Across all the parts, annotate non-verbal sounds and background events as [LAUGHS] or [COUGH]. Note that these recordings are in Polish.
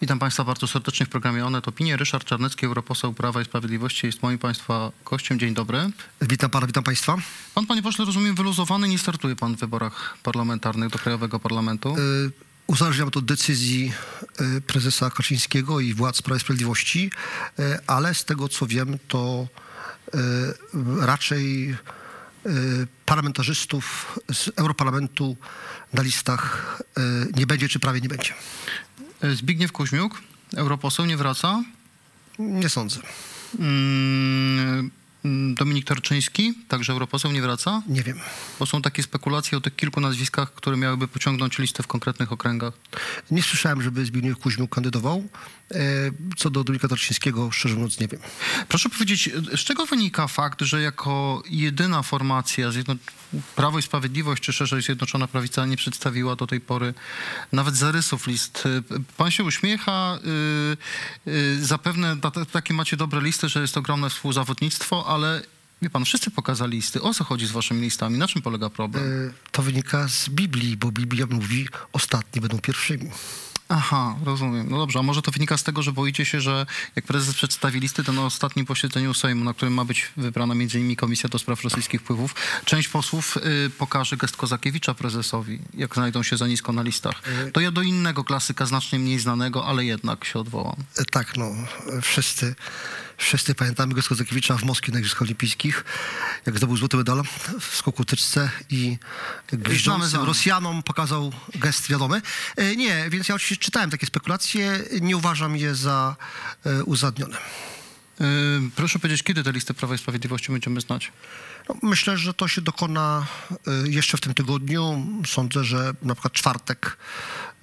Witam Państwa bardzo serdecznie w programie Onet Opinie. Ryszard Czarnecki, europoseł Prawa i Sprawiedliwości jest moim Państwa gościem. Dzień dobry. Witam pana, witam państwa. Pan, panie pośle, rozumiem, wyluzowany, nie startuje pan w wyborach parlamentarnych do Krajowego Parlamentu. Y, Uzależniam to od decyzji y, prezesa Kaczyńskiego i władz Prawa i Sprawiedliwości, y, ale z tego co wiem, to raczej parlamentarzystów z Europarlamentu na listach nie będzie, czy prawie nie będzie. Zbigniew Kuźmiuk, europoseł, nie wraca. Nie sądzę. Dominik Tarczyński, także europoseł, nie wraca. Nie wiem. Bo są takie spekulacje o tych kilku nazwiskach, które miałyby pociągnąć listę w konkretnych okręgach. Nie słyszałem, żeby Zbigniew Kuźmiuk kandydował. Y, Co do Dominika Tarczyńskiego, szczerze mówiąc, nie wiem. Proszę powiedzieć, z czego wynika fakt, że jako jedyna formacja, Prawo i Sprawiedliwość, czy szerzej Zjednoczona Prawica nie przedstawiła do tej pory nawet zarysów list? Pan się uśmiecha, y, y, zapewne ta- ta- takie macie dobre listy, że jest ogromne współzawodnictwo, ale wie pan, wszyscy pokazali listy. O co chodzi z waszymi listami? Na czym polega problem? Y, To wynika z Biblii, bo Biblia mówi, ostatni będą pierwszymi. Aha, rozumiem. No dobrze, a może to wynika z tego, że boicie się, że jak prezes przedstawi listy, to na ostatnim posiedzeniu Sejmu, na którym ma być wybrana m.in. Komisja do spraw rosyjskich wpływów, część posłów y, pokaże gest Kozakiewicza prezesowi, jak znajdą się za nisko na listach. To ja do innego klasyka, znacznie mniej znanego, ale jednak się odwołam. E, Tak, no, e, wszyscy, wszyscy pamiętamy Gosko Zakiewicza w Moskwie na Igrzyskach Olimpijskich, jak zdobył złoty medal w skoku tyczce i gwizdzącym. Rosjanom pokazał gest wiadomy. E, Nie, więc ja oczywiście czytałem takie spekulacje, nie uważam je za e, uzasadnione. Y, proszę powiedzieć, kiedy te listy Prawa i Sprawiedliwości będziemy znać? No, myślę, że to się dokona e, jeszcze w tym tygodniu. Sądzę, że na przykład czwartek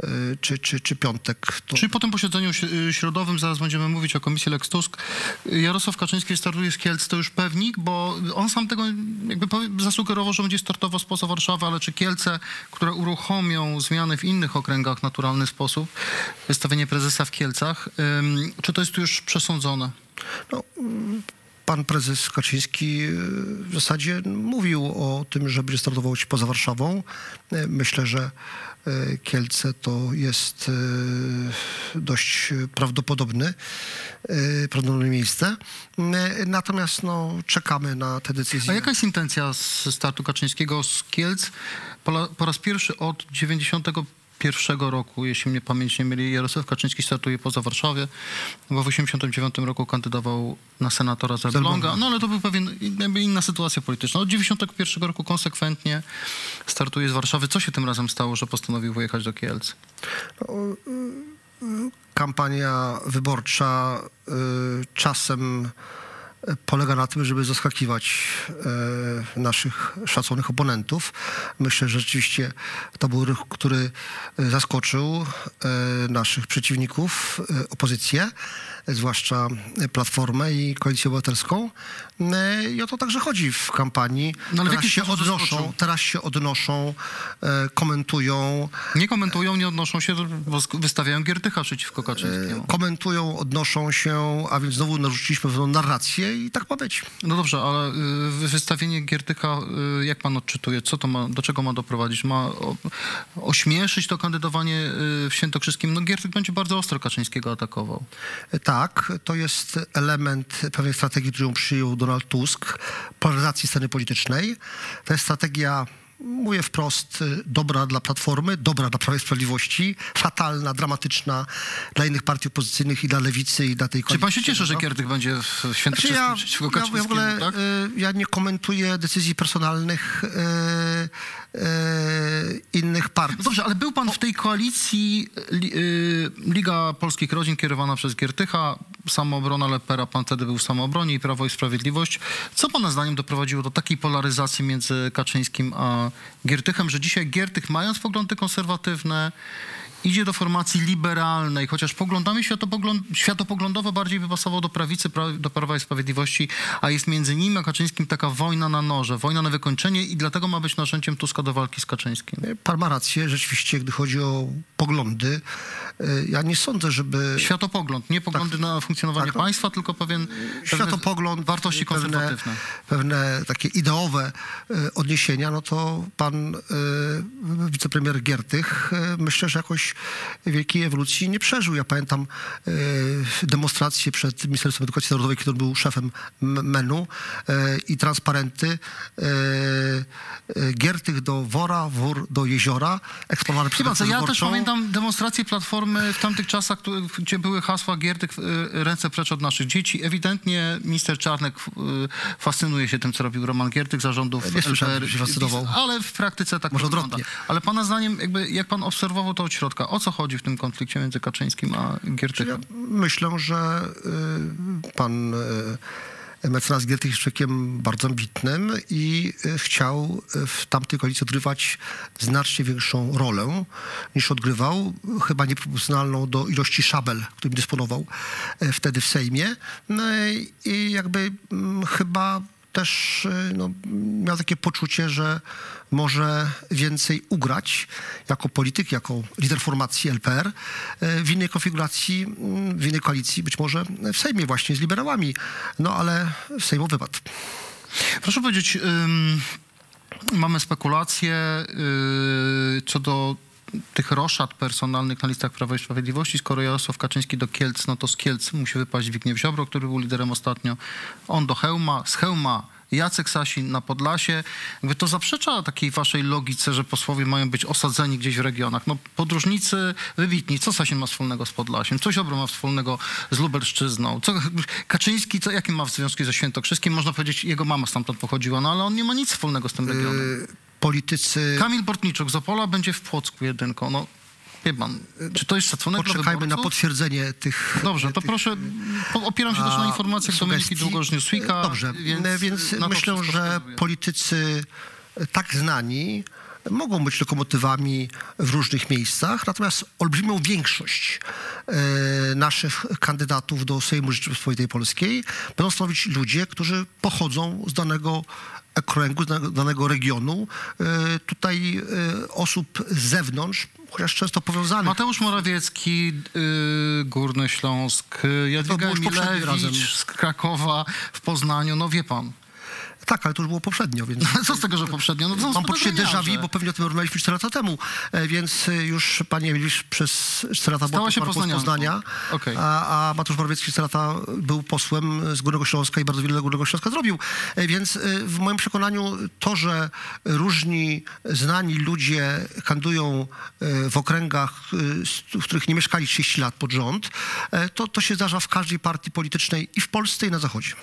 e, czy, czy, czy piątek. To... Czyli po tym posiedzeniu środowym zaraz będziemy mówić o komisji Lex Tusk. Jarosław Kaczyński startuje z Kielc, to już pewnik, bo on sam tego jakby zasugerował, że będzie startował spoza Warszawy, ale czy Kielce, które uruchomią zmiany w innych okręgach w naturalny sposób, wystawienie prezesa w Kielcach, czy to jest już przesądzone? No, pan prezes Kaczyński e, w zasadzie mówił o tym, że będzie startował się poza Warszawą. E, Myślę, że e, Kielce to jest dość prawdopodobny, prawdopodobne miejsce. Natomiast no, czekamy na te decyzje. A jaka jest intencja startu Kaczyńskiego z Kielc? Po, po raz pierwszy od 91 roku, jeśli mnie pamięć nie myli, Jarosław Kaczyński startuje poza Warszawie, bo w 89 roku kandydował na senatora z Elbląga, Elbląga. no ale to był pewien, inna sytuacja polityczna. Od 91 roku konsekwentnie startuje z Warszawy. Co się tym razem stało, że postanowił wyjechać do Kielc? kampania wyborcza y, czasem y, polega na tym, żeby zaskakiwać y, naszych szaconych oponentów. Myślę, że rzeczywiście to był ruch, który y, zaskoczył y, naszych przeciwników, opozycję, zwłaszcza Platformę i Koalicję Obywatelską. I o to także chodzi w kampanii. No ale teraz, się odnoszą, zaskoczył? teraz się odnoszą, komentują, Nie komentują, nie odnoszą się, bo wystawiają Giertycha przeciwko Kaczyńskiemu. komentują, odnoszą się, a więc znowu narzuciliśmy pewną narrację i tak ma być. No dobrze, ale y, wystawienie Giertycha, y, jak pan odczytuje? Co to ma, do czego ma doprowadzić? Ma ośmieszyć to kandydowanie y, w Świętokrzyskim? No Giertych będzie bardzo ostro Kaczyńskiego atakował. Tak, to jest element pewnej strategii, którą przyjął Donald Tusk, polaryzacji sceny politycznej. To jest strategia, mówię wprost, dobra dla Platformy, dobra dla Prawa i Sprawiedliwości, fatalna, dramatyczna dla innych partii opozycyjnych i dla Lewicy i dla tej Czy koalicji. pan się cieszy, że Giertych będzie w Znaczy Świętokrzyskim ja, przeciwko ja w ogóle tak? y, ja nie komentuję decyzji personalnych y, y, innych partii. No dobrze, ale był pan w tej koalicji li, y, Liga Polskich Rodzin kierowana przez Giertycha, Samoobrona Lepera, pan wtedy był w Samoobronie i Prawo i Sprawiedliwość. Co pana zdaniem doprowadziło do takiej polaryzacji między Kaczyńskim a Giertychem, że dzisiaj Giertych, mając poglądy konserwatywne, idzie do formacji liberalnej, chociaż poglądami światopogląd, światopoglądowo bardziej by pasował do prawicy, pra, do Prawa i Sprawiedliwości, a jest między nim a Kaczyńskim taka wojna na noże, wojna na wykończenie i dlatego ma być narzędziem Tuska do walki z Kaczyńskim. Pan ma rację, rzeczywiście, gdy chodzi o poglądy, y, ja nie sądzę, żeby Światopogląd, nie poglądy na funkcjonowanie Tak. państwa, tylko pewien pewne światopogląd, wartości pewne, konserwatywne. pewne takie ideowe y, odniesienia, no to pan wicepremier Giertych, e, myślę, że jakoś wielkiej ewolucji nie przeżył. Ja pamiętam e, demonstracje przed Ministerstwem Edukacji Narodowej, który był szefem MEN-u e, i transparenty e, Giertych do wora, wór do jeziora, eksponowane przez ja też pamiętam demonstracje Platformy w tamtych czasach, gdzie były hasła Giertych ręce precz od naszych dzieci. Ewidentnie minister Czarnek fascynuje się tym, co robił Roman Giertych zarządów słyszałem, LPR, się fascynował. ale w praktyce tak Może wygląda. odwrotnie. Ale pana zdaniem, jakby, jak pan obserwował to od środka, o co chodzi w tym konflikcie między Kaczyńskim a Ja Giertychem? myślę, że y, pan y, mecenas Giertych jest człowiekiem bardzo ambitnym i y, chciał w tamtej koalicji odgrywać znacznie większą rolę niż odgrywał, chyba nieproporcjonalną do ilości szabel, którym dysponował wtedy w Sejmie. No i- i jakby mm, chyba też y, no, miał takie poczucie, że może więcej ugrać jako polityk, jako lider formacji LPR y, w innej konfiguracji, mm, w innej koalicji, być może w Sejmie właśnie z liberałami. No ale Sejmu wypadł. Proszę powiedzieć, mamy spekulacje co do tych roszad personalnych na listach Prawa i Sprawiedliwości. Skoro Jarosław Kaczyński do Kielc, no to z Kielc musi wypaść Zbigniew Ziobro, który był liderem ostatnio. On do Hełma, z Hełma Jacek Sasin na Podlasie. Jakby to zaprzecza takiej waszej logice, że posłowie mają być osadzeni gdzieś w regionach. No podróżnicy wybitni. Co Sasin ma wspólnego z Podlasiem? Co Ziobro ma wspólnego z Lubelszczyzną? Co Kaczyński, co, jakie ma związki ze Świętokrzyskim? Można powiedzieć, jego mama stamtąd pochodziła, no ale on nie ma nic wspólnego z tym regionem. Y, Politycy... Kamil Bortniczuk z Opola będzie w Płocku jedynką. No, wie pan, czy to jest szacunek Poczekajmy na potwierdzenie tych... Dobrze, to tych proszę, opieram się też na informacjach Dominiki Newsweeka. Dobrze, więc, więc myślę, że politycy tak znani mogą być lokomotywami w różnych miejscach, natomiast olbrzymią większość e, naszych kandydatów do Sejmu Rzeczypospolitej Polskiej będą stanowić ludzie, którzy pochodzą z danego okręgu, z danego, regionu. E, tutaj e, osób z zewnątrz, chociaż często powiązanych Mateusz Morawiecki, y, Górny Śląsk, Jadwiga. Emilewicz z Krakowa, w Poznaniu, no wie pan. Tak, ale to już było poprzednio, więc... Co z tego, że poprzednio? No Mam poczucie déjà vu, bo pewnie o tym rozmawialiśmy 4 lata temu, e, więc e, już pani Emilisz przez 4 lata Stała z poznanianką. Poznania, Okej. a, a Mateusz Morawiecki 4 lata był posłem z Górnego Śląska i bardzo wiele dla Górnego Śląska zrobił. E, Więc w moim przekonaniu to, że różni znani ludzie kandydują e, w okręgach, w których nie mieszkali 30 lat pod rząd, to, to się zdarza w każdej partii politycznej i w Polsce i na Zachodzie.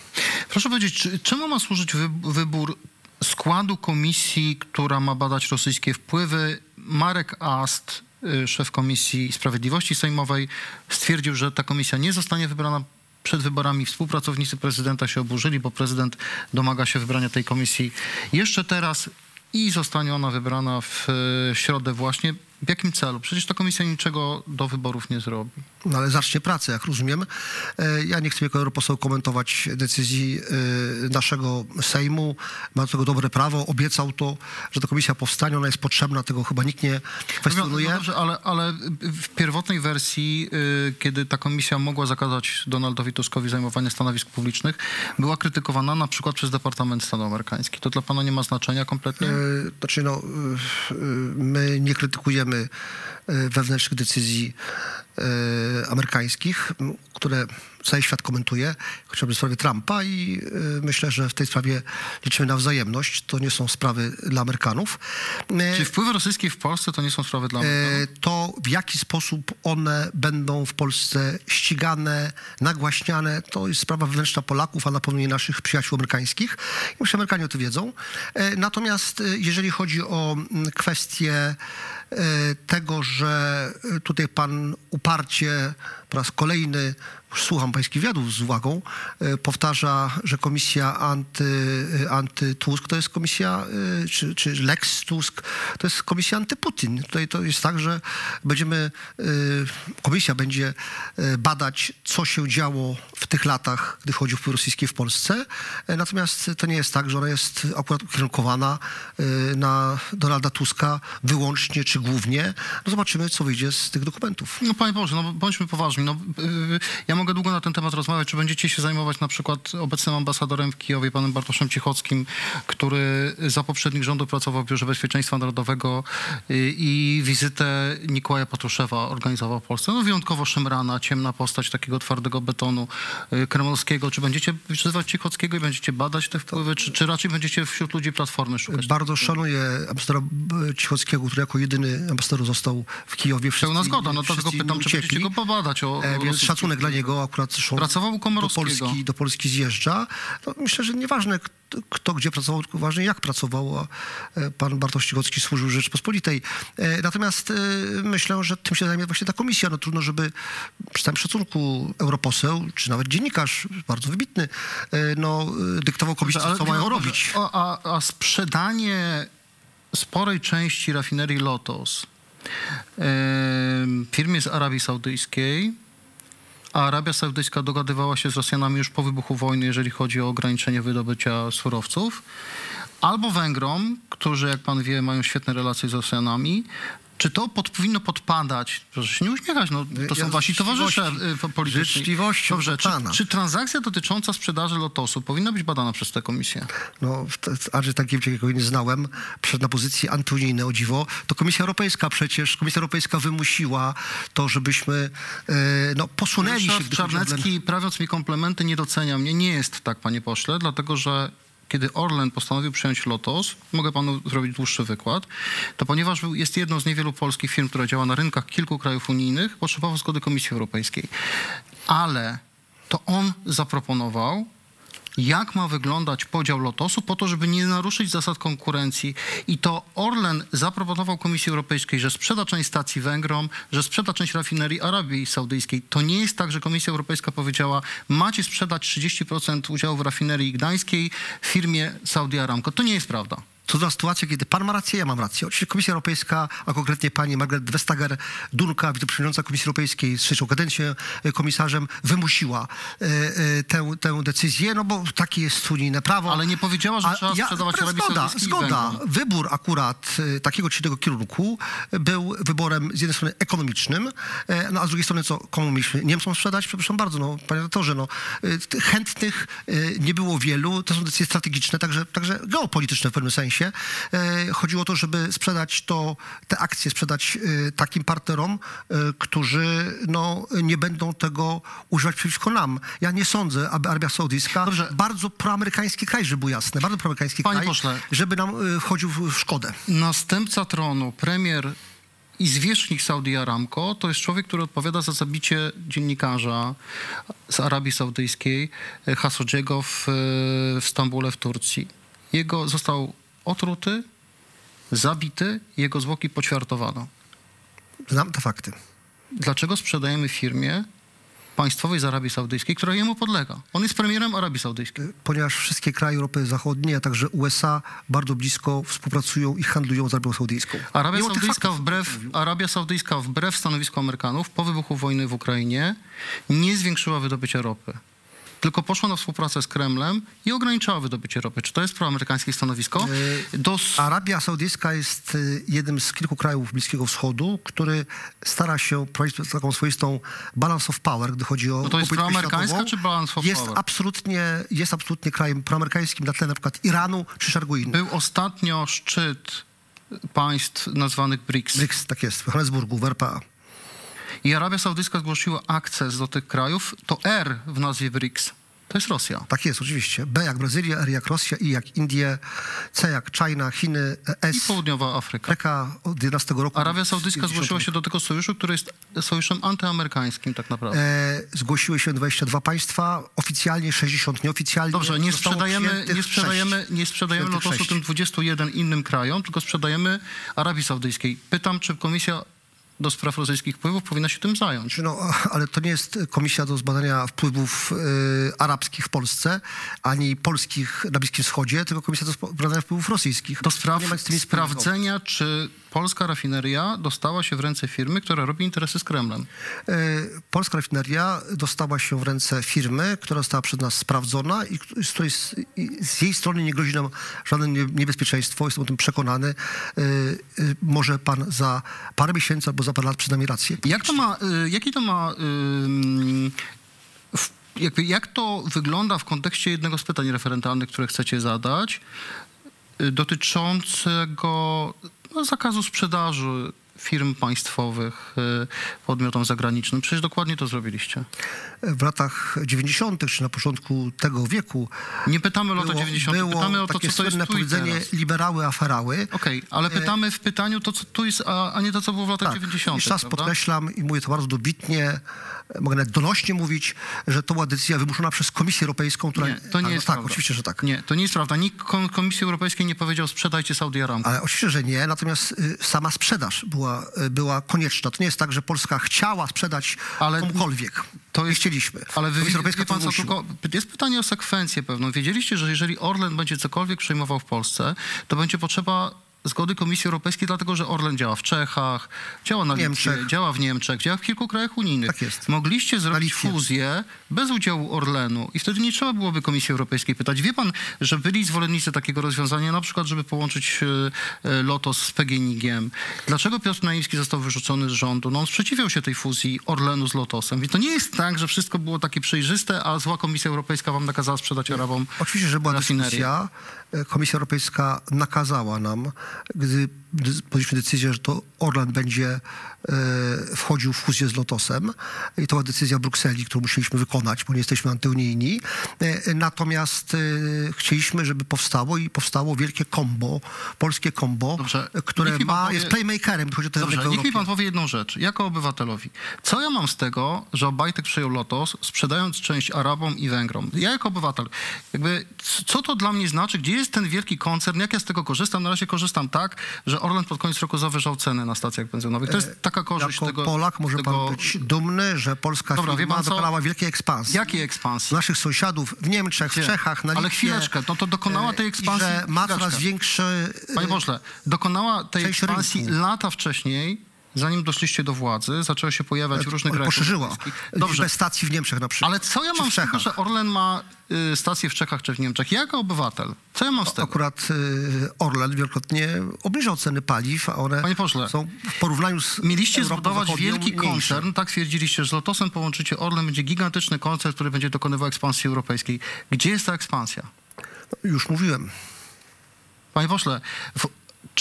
Proszę powiedzieć, czy, czemu ma służyć wy, wybór składu komisji, która ma badać rosyjskie wpływy? Marek Ast, y, szef Komisji Sprawiedliwości Sejmowej, stwierdził, że ta komisja nie zostanie wybrana przed wyborami. Współpracownicy prezydenta się oburzyli, bo prezydent domaga się wybrania tej komisji jeszcze teraz i zostanie ona wybrana w y, środę właśnie. W jakim celu? Przecież ta komisja niczego do wyborów nie zrobi. No ale zacznie pracę, jak rozumiem. E, Ja nie chcę jako europoseł komentować decyzji e, naszego Sejmu. Ma do tego dobre prawo. Obiecał to, że ta komisja powstanie. Ona jest potrzebna, tego chyba nikt nie kwestionuje. No dobrze, ale, ale w pierwotnej wersji, y, kiedy ta komisja mogła zakazać Donaldowi Tuskowi zajmowania stanowisk publicznych, była krytykowana na przykład przez Departament Stanu amerykański. To dla pana nie ma znaczenia kompletnie? E, Znaczy, no, my nie krytykujemy wewnętrznych decyzji amerykańskich, m, które cały świat komentuje, chociażby w sprawie Trumpa i e, myślę, że w tej sprawie liczymy na wzajemność. To nie są sprawy dla Amerykanów. E, Czy wpływy rosyjskie w Polsce to nie są sprawy dla E, Amerykanów? to w jaki sposób one będą w Polsce ścigane, nagłaśniane, to jest sprawa wewnętrzna Polaków, a na pewno nie naszych przyjaciół amerykańskich. I myślę, Amerykanie o tym wiedzą. Natomiast jeżeli chodzi o mm, kwestię tego, że tutaj pan uparcie po raz kolejny, słucham pańskich wywiadów z uwagą, e, powtarza, że komisja anty, e, anty-Tusk to jest komisja, e, czy, czy Lex Tusk, to jest komisja antyputin. Tutaj to jest tak, że będziemy, komisja będzie badać, co się działo w tych latach, gdy chodzi o wpływ rosyjski w Polsce. Natomiast to nie jest tak, że ona jest akurat ukierunkowana na Donalda Tuska wyłącznie czy głównie. No zobaczymy, co wyjdzie z tych dokumentów. No panie Boże, no bądźmy poważni. No, y, ja mogę długo na ten temat rozmawiać. Czy będziecie się zajmować na przykład obecnym ambasadorem w Kijowie, panem Bartoszem Cichockim, który za poprzednich rządów pracował w Biurze Bezpieczeństwa Narodowego y, i wizytę Nikołaja Patruszewa organizował w Polsce. No wyjątkowo szemrana, ciemna postać takiego twardego betonu y, kremlowskiego. Czy będziecie wzywać Cichockiego i będziecie badać te wpływy, czy, czy raczej będziecie wśród ludzi Platformy szukać? Bardzo szanuję ambasadora B- Cichockiego, który jako jedyny ambasador został w Kijowie. Wszyscy Pełna zgoda, no wszyscy pytam, inni czy będziecie uciekli. go pobadać o, o E, Więc szacunek dla niego, akurat Pracował u do. Polski, do Polski zjeżdża. To myślę, że nieważne kto, kto gdzie pracował, tylko ważne jak pracował. a, e, Pan Bartosz Cichocki służył Rzeczypospolitej. E, Natomiast e, myślę, że tym się zajmie właśnie ta komisja. No trudno, żeby przy całym szacunku europoseł, czy nawet dziennikarz, bardzo wybitny, no, dyktował komisji, Ale co mają dobrze, robić. A, a, sprzedanie sporej części rafinerii Lotos firmie z Arabii Saudyjskiej, a Arabia Saudyjska dogadywała się z Rosjanami już po wybuchu wojny, jeżeli chodzi o ograniczenie wydobycia surowców, albo Węgrom, którzy, jak pan wie, mają świetne relacje z Rosjanami. Czy to pod, powinno podpadać, proszę się nie uśmiechać, no, to Ja są wasi towarzysze po- polityczni. życzliwością Dobrze, czy, czy transakcja dotycząca sprzedaży Lotosu powinna być badana przez tę komisję? No, Andrzej Tankiewicz, jakiego nie znałem, przed na pozycji antyunijnej, o dziwo, to Komisja Europejska przecież, Komisja Europejska wymusiła to, żebyśmy e, no, posunęli się, Ryszard o Czarnecki, prawiąc mi komplementy, nie docenia mnie. Nie jest tak, panie pośle, dlatego że kiedy Orlen postanowił przyjąć Lotos, mogę panu zrobić dłuższy wykład, to ponieważ jest jedną z niewielu polskich firm, która działa na rynkach kilku krajów unijnych, potrzebował zgody Komisji Europejskiej. Ale to on zaproponował, jak ma wyglądać podział lotosu, po to, żeby nie naruszyć zasad konkurencji. I to Orlen zaproponował Komisji Europejskiej, że sprzeda część stacji Węgrom, że sprzeda część rafinerii Arabii Saudyjskiej. To nie jest tak, że Komisja Europejska powiedziała, macie sprzedać 30% udziału w rafinerii gdańskiej firmie Saudi Aramco. To nie jest prawda. Za sytuacja, kiedy pan ma rację, ja mam rację. Oczywiście Komisja Europejska, a konkretnie pani Margaret Vestager, Dunka, wiceprzewodnicząca Komisji Europejskiej z trzecią kadencją e, komisarzem, wymusiła e, e, tę, tę decyzję, no bo takie jest unijne prawo. Ale nie powiedziała, że trzeba sprzedawać ale Arabii zgoda, Zgoda. Wybór akurat takiego czy innego kierunku był wyborem z jednej strony ekonomicznym, no a z drugiej strony co, komu mieliśmy Niemcom sprzedać? Przepraszam bardzo, no panie redaktorze, no chętnych nie było wielu, to są decyzje strategiczne, także, także geopolityczne w pewnym sensie. E, Chodziło o to, żeby sprzedać to, te akcje sprzedać e, takim partnerom, e, którzy no, nie będą tego używać przeciwko nam. Ja nie sądzę, aby Arabia Saudyjska, Dobrze. bardzo proamerykański kraj, żeby było jasne, bardzo proamerykański Panie kraj, pośle. żeby nam wchodził w szkodę. Następca tronu, premier i zwierzchnik Saudi Aramco, to jest człowiek, który odpowiada za zabicie dziennikarza z Arabii Saudyjskiej, Khashoggiego w, w Stambule w Turcji. Jego został otruty, zabity, jego zwłoki poćwiartowano. Znam te fakty. Dlaczego sprzedajemy firmie państwowej z Arabii Saudyjskiej, która jemu podlega? On jest premierem Arabii Saudyjskiej. Ponieważ wszystkie kraje Europy Zachodniej, a także USA bardzo blisko współpracują i handlują z Arabią Saudyjską. Arabia Mimo Saudyjska, wbrew, Arabia Saudyjska wbrew stanowisku Amerykanów po wybuchu wojny w Ukrainie nie zwiększyła wydobycia ropy. Tylko poszła na współpracę z Kremlem i ograniczała wydobycie ropy. Czy to jest proamerykańskie stanowisko? Do, s- Arabia Saudyjska jest y, jednym z kilku krajów Bliskiego Wschodu, który stara się prowadzić taką swoistą balance of power, gdy chodzi o No to jest proamerykańska czy balance of jest power? Absolutnie, jest absolutnie krajem proamerykańskim na tle na przykład Iranu czy szeregu innych. był ostatnio szczyt państw nazwanych BRICS. BRICS, tak jest, w Johannesburgu, w RPA. I Arabia Saudyjska zgłosiła akces do tych krajów. To R w nazwie BRICS. To jest Rosja. Tak jest, oczywiście. B jak Brazylia, R jak Rosja, I jak Indie, C jak China, Chiny, I S południowa Afryka. Afryka od 11 roku. Arabia Saudyjska 50. zgłosiła się do tego sojuszu, który jest sojuszem antyamerykańskim tak naprawdę. E, zgłosiły się 22 państwa, oficjalnie 60, nieoficjalnie. Dobrze, nie sprzedajemy, nie sprzedajemy, nie sprzedajemy lotosu tym 21 innym krajom, tylko sprzedajemy Arabii Saudyjskiej. Pytam, czy Komisja do spraw rosyjskich wpływów powinna się tym zająć? No, ale to nie jest komisja do zbadania wpływów e, arabskich w Polsce, ani polskich na Bliskim Wschodzie, tylko komisja do zbadania wpływów rosyjskich. Do spraw sprawdzenia, czy polska rafineria dostała się w ręce firmy, która robi interesy z Kremlem. E, Polska rafineria dostała się w ręce firmy, która została przez nas sprawdzona i z której z, jej strony nie grozi nam żadne nie- niebezpieczeństwo. Jestem o tym przekonany. E, e, Może pan za parę miesięcy albo za za parę lat rację. Jak to ma, y, jaki to ma, jakby, jak to wygląda w kontekście jednego z pytań referendalnych, które chcecie zadać, y, dotyczącego no, zakazu sprzedaży firm państwowych y, podmiotom zagranicznym? Przecież dokładnie to zrobiliście. W latach 90. czy na początku tego wieku Nie pytamy o lata 90., było pytamy o to, takie co to jest powiedzenie teraz. liberały, aferały. Okej, ale pytamy w pytaniu to, co tu jest, a, nie to, co było w latach Tak, 90. jeszcze raz podkreślam i mówię to bardzo dobitnie, mogę nawet donośnie mówić, że to była decyzja wymuszona przez Komisję Europejską, która... Nie, to nie tak, jest Tak, prawda. oczywiście, że tak. Nie, to nie jest prawda. Nikt Kom- Komisji Europejskiej nie powiedział sprzedajcie Saudi Aramco. Ale oczywiście, że nie, natomiast y, sama sprzedaż była, y, była konieczna. To nie jest tak, że Polska chciała sprzedać Ale komukolwiek. to jest- chcieliśmy. Ale wy, wie, wie pan co, tylko jest pytanie o sekwencję pewną. Wiedzieliście, że jeżeli Orlen będzie cokolwiek przejmował w Polsce, to będzie potrzeba zgody Komisji Europejskiej, dlatego że Orlen działa w Czechach, działa na Litwie, działa w Niemczech, działa w kilku krajach unijnych. Tak jest. Mogliście zrobić fuzję bez udziału Orlenu i wtedy nie trzeba byłoby Komisji Europejskiej pytać. Wie pan, że byli zwolennicy takiego rozwiązania, na przykład, żeby połączyć e, e, Lotos z PGNiG-iem. Dlaczego Piotr Naimski został wyrzucony z rządu? No on sprzeciwiał się tej fuzji Orlenu z Lotosem. I to nie jest tak, że wszystko było takie przejrzyste, a zła Komisja Europejska wam nakazała sprzedać Arabom Oczywiście, że była rafinerię. dyskusja. E, Komisja Europejska nakazała nam, gdy podjęliśmy decyzję, że to Orlan będzie e, wchodził w fuzję z Lotosem i to była decyzja Brukseli, którą musieliśmy wykonać, bo nie jesteśmy antyunijni. E, natomiast e, chcieliśmy, żeby powstało i powstało wielkie kombo, polskie kombo, Dobrze, które ma, powie- jest playmakerem, chodzi o ten Dobrze, niech mi pan powie jedną rzecz, jako obywatelowi. Co ja mam z tego, że Obajtek przejął Lotos, sprzedając część Arabom i Węgrom? Ja jako obywatel, jakby, co to dla mnie znaczy? Gdzie jest ten wielki koncern? Jak ja z tego korzystam? Na razie korzystam tak, że Orlen pod koniec roku zawyżał ceny na stacjach benzynowych. To jest taka korzyść Jako tego... Polak może tego... pan być dumny, że polska Dobra, firma pan dokonała wielkiej ekspansji. Jakiej ekspansji? naszych sąsiadów w Niemczech, Gdzie? w Czechach, na Ale Litwie. chwileczkę, no to dokonała tej e, ekspansji- I że ma coraz większy... e, Panie pośle, dokonała tej ekspansji rynku. lata wcześniej, zanim doszliście do władzy, zaczęło się pojawiać w różnych krajach europejskich. Dobrze, stacji w Niemczech na przykład. Ale co ja mam w z tego, że Orlen ma y, stację w Czechach czy w Niemczech? Ja Jako obywatel, co ja mam z tego? Akurat y, Orlen wielokrotnie obniżał ceny paliw, a one Panie pośle, są w porównaniu z Mieliście Europą zbudować wielki koncern, tak twierdziliście, że z Lotosem połączycie Orlen, będzie gigantyczny koncern, który będzie dokonywał ekspansji europejskiej. Gdzie jest ta ekspansja? Już mówiłem. Panie pośle, w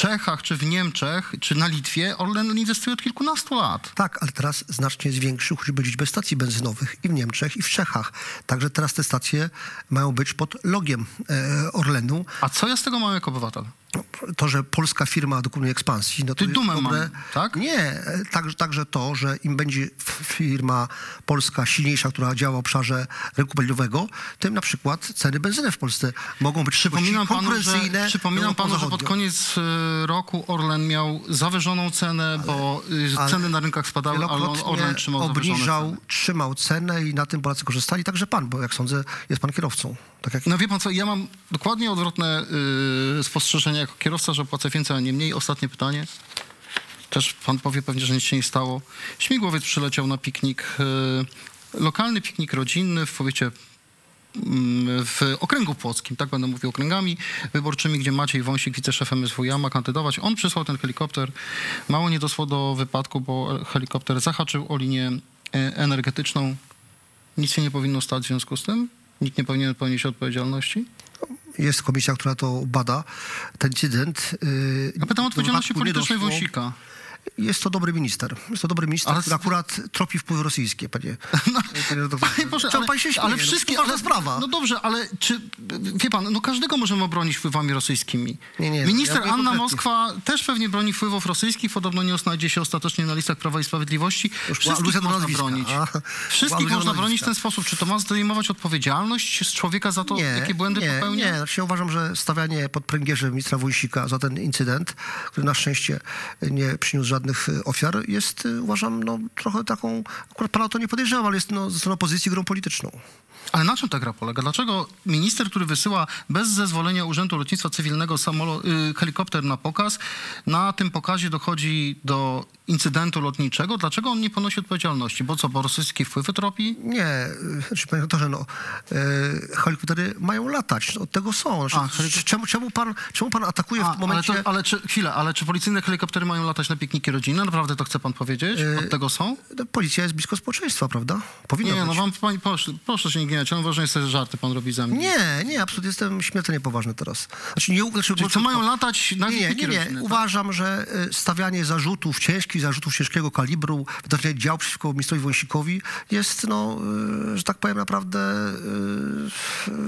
Czechach czy w Niemczech, czy na Litwie Orlen inwestuje od kilkunastu lat. Tak, ale teraz znacznie zwiększył choćby liczbę stacji benzynowych i w Niemczech, i w Czechach. Także teraz te stacje mają być pod logiem e, Orlenu. A co ja z tego mam jako obywatel? To, że polska firma dokonuje ekspansji, no to Ty dumę dobre. mam, tak? Nie, także, także to, że im będzie firma polska silniejsza, która działa w obszarze rynku paliwowego, tym na przykład ceny benzyny w Polsce mogą być Przypominam panu, że, konkurencyjne. przypominam panu, że pod Zachodnią. koniec y, roku Orlen miał zawyżoną cenę, bo y, ale ceny na rynkach spadały, ale Orlen trzymał obniżał, ceny. trzymał cenę i na tym Polacy korzystali. Także pan, bo jak sądzę, jest pan kierowcą. Tak jak No wie pan co, ja mam dokładnie odwrotne y, spostrzeżenie jako kierowca, że płacę więcej, a nie mniej. Ostatnie pytanie. Też pan powie pewnie, że nic się nie stało. Śmigłowiec przyleciał na piknik, y, lokalny piknik rodzinny w powiecie mm, w okręgu płockim, tak będę mówił okręgami wyborczymi, gdzie Maciej Wąsik, wiceszef MSWiA ma kandydować. On przysłał ten helikopter. Mało nie doszło do wypadku, bo helikopter zahaczył o linię e, energetyczną. Nic się nie powinno stać w związku z tym? Nikt nie powinien ponieść odpowiedzialności? jest komisja, która to bada, ten incydent. Yy, Ja pytam o politycznej doszło. Wąsika. Jest to dobry minister. Jest to dobry minister, Ale który akurat tropi wpływy rosyjskie, panie. [LAUGHS] [LAUGHS] panie doktorze. Panie Boże, ale, pan się śmieje? ale No, wszystkie, to ważna ale, sprawa. No dobrze, ale czy, wie pan, no każdego możemy obronić wpływami rosyjskimi. Nie, nie, Minister ja Anna. Moskwa też pewnie broni wpływów rosyjskich, podobno nie znajdzie się ostatecznie na listach Prawa i Sprawiedliwości. Już Wszystkich można nazwiska. bronić. A, Wszystkich można bronić w nazwiska. ten sposób. Czy to ma zdejmować odpowiedzialność z człowieka za to, jakie błędy nie, popełnia? Nie, ja uważam, że stawianie pod pręgierzem ministra Wójcika za ten incydent, który na szczęście nie przyniósł żadnych y, ofiar, jest, y, uważam, no trochę taką, akurat pana to nie podejrzewam, ale jest no, ze strony opozycji grą polityczną. Ale na czym ta gra polega? Dlaczego minister, który wysyła bez zezwolenia Urzędu Lotnictwa Cywilnego y, helikopter na pokaz, na tym pokazie dochodzi do incydentu lotniczego, dlaczego on nie ponosi odpowiedzialności? Bo co, bo rosyjski wpływy tropi? Nie, y, znaczy, panie doktorze, no, e, helikoptery mają latać, od tego są. Znaczy, A, czemu, czemu, pan, czemu pan atakuje A, w momencie... ale, to, ale czy, chwilę, ale czy policyjne helikoptery mają latać na pikniki rodzinne? Naprawdę to chce pan powiedzieć? Od tego są? No, Policja jest blisko społeczeństwa, prawda? Powinna Nie, no być. wam, pani, proszę, proszę się nie gniać, ale ważne jest, że żarty pan robi ze mnie. Nie, nie, absolutnie jestem śmiertelnie poważny teraz. Znaczy, nie, znaczy, Czyli co mają latać na Nie, nie, nie, tak? Uważam, że y, stawianie zarzutów ciężkich, zarzutów ciężkiego kalibru, wydarzenie dział przeciwko ministrowi Wąsikowi jest, no, y, że tak powiem, naprawdę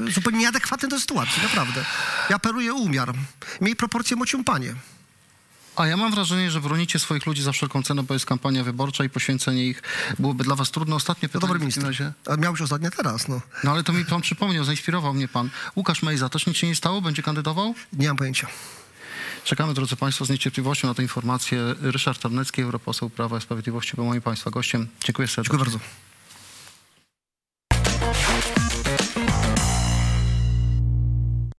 y, zupełnie nieadekwatne do sytuacji, naprawdę. Ja apeluję o umiar. Miej proporcje mocią panie. A ja mam wrażenie, że bronicie swoich ludzi za wszelką cenę, bo jest kampania wyborcza i poświęcenie ich byłoby dla was trudne. Ostatnie pytanie dobry w takim minister. razie. A miał być ostatnie teraz, no. No ale to mi pan przypomniał, zainspirował mnie pan. Łukasz Mejza, też nic się nie stało? Będzie kandydował? Nie mam pojęcia. Czekamy, drodzy Państwo, z niecierpliwością na tę informację. Ryszard Tarnecki, europoseł Prawa i Sprawiedliwości, był moim Państwa gościem. Dziękuję serdecznie. Dziękuję bardzo.